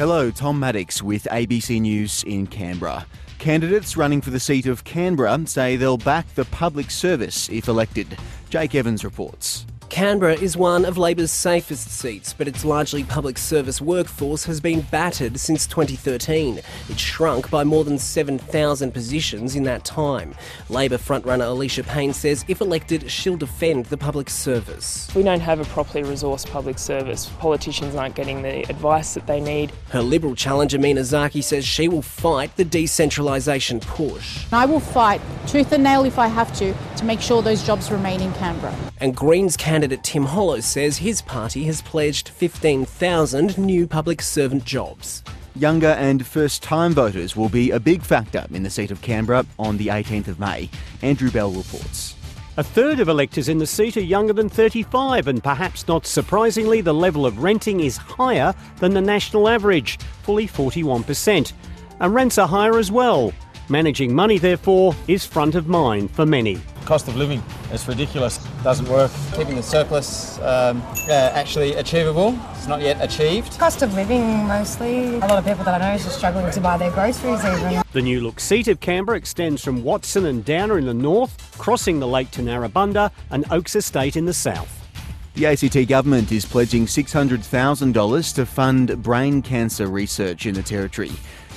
Hello, Tom Maddox with ABC News in Canberra. Candidates running for the seat of Canberra say they'll back the public service if elected. Jake Evans reports. Canberra is one of Labor's safest seats, but its largely public service workforce has been battered since 2013. It shrunk by more than 7,000 positions in that time. Labor frontrunner Alicia Payne says if elected, she'll defend the public service. We don't have a properly resourced public service. Politicians aren't getting the advice that they need. Her Liberal challenger Mina Zaki says she will fight the decentralisation push. I will fight tooth and nail if I have to to make sure those jobs remain in Canberra. And Greens candidate Tim Hollows says his party has pledged 15,000 new public servant jobs. Younger and first time voters will be a big factor in the seat of Canberra on the 18th of May. Andrew Bell reports. A third of electors in the seat are younger than 35, and perhaps not surprisingly, the level of renting is higher than the national average, fully 41%. And rents are higher as well. Managing money, therefore, is front of mind for many. Cost of living is ridiculous. Doesn't work. Keeping the surplus um, uh, actually achievable. It's not yet achieved. Cost of living mostly. A lot of people that I know are just struggling to buy their groceries even. The new look seat of Canberra extends from Watson and Downer in the north, crossing the lake to Narrabundah and Oaks Estate in the south. The ACT government is pledging $600,000 to fund brain cancer research in the Territory.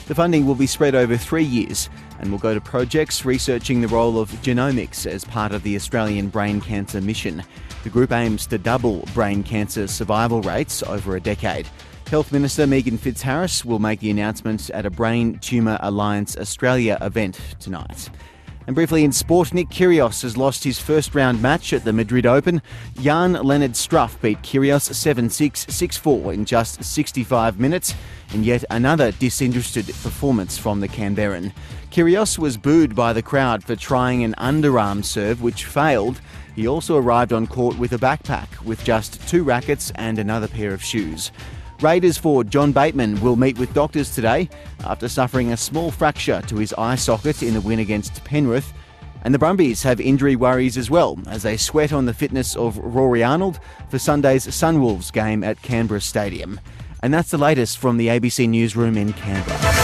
The funding will be spread over three years and will go to projects researching the role of genomics as part of the Australian Brain Cancer Mission. The group aims to double brain cancer survival rates over a decade. Health Minister Meegan Fitzharris will make the announcement at a Brain Tumour Alliance Australia event tonight. And briefly in sport, Nick Kyrgios has lost his first round match at the Madrid Open. Jan-Lennard Struff beat Kyrgios 7 6 6 4 in just 65 minutes, in yet another disinterested performance from the Canberran. Kyrgios was booed by the crowd for trying an underarm serve, which failed. He also arrived on court with a backpack with just two rackets and another pair of shoes. Raiders forward John Bateman will meet with doctors today after suffering a small fracture to his eye socket in the win against Penrith. And the Brumbies have injury worries as well as they sweat on the fitness of Rory Arnold for Sunday's Sunwolves game at Canberra Stadium. And that's the latest from the ABC Newsroom in Canberra.